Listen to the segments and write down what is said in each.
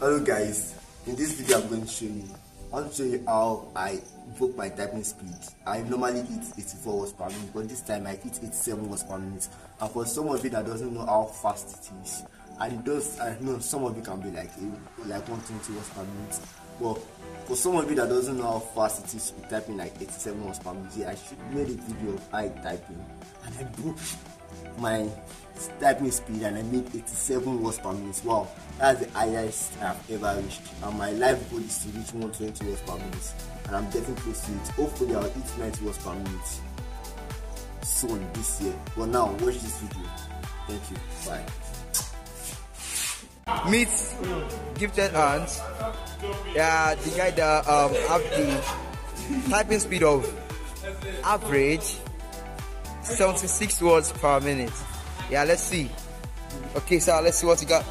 Hello guys, in this video I'm going to show you I want to show you how I invoke my typing speed. I normally hit 84 words per minute but this time I hit 87 words per minute. And for some of you that doesn't know how fast it is and does I know some of you can be like like 120 words per minute but for some of you that doesn't know how fast it is to be typing like 87 words per minute I should made a video of I typing. And I broke my typing speed and I made 87 words per minute. Wow, that's the highest I've ever reached. And my life goal is to reach 120 words per minute. And I'm getting close to it. Hopefully, I'll hit 90 words per minute soon this year. But now, watch this video. Thank you. Bye. Meet gifted hands. Yeah, the guy that um have the typing speed of average 76 words per minute. Yeah, let's see. Okay, so let's see what you got.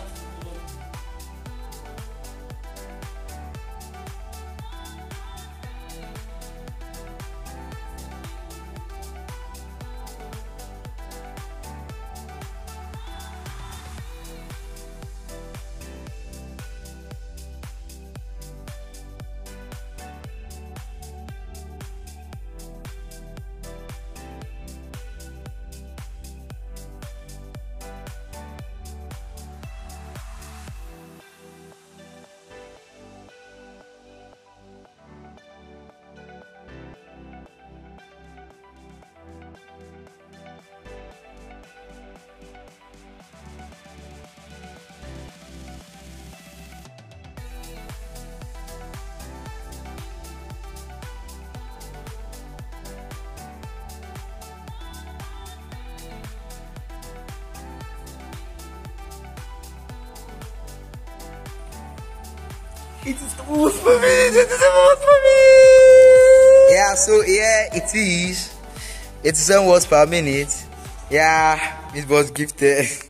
It is the most for me. It is the most for me. Yeah, so yeah, it is. It's 87 words per minute. Yeah, it was gifted.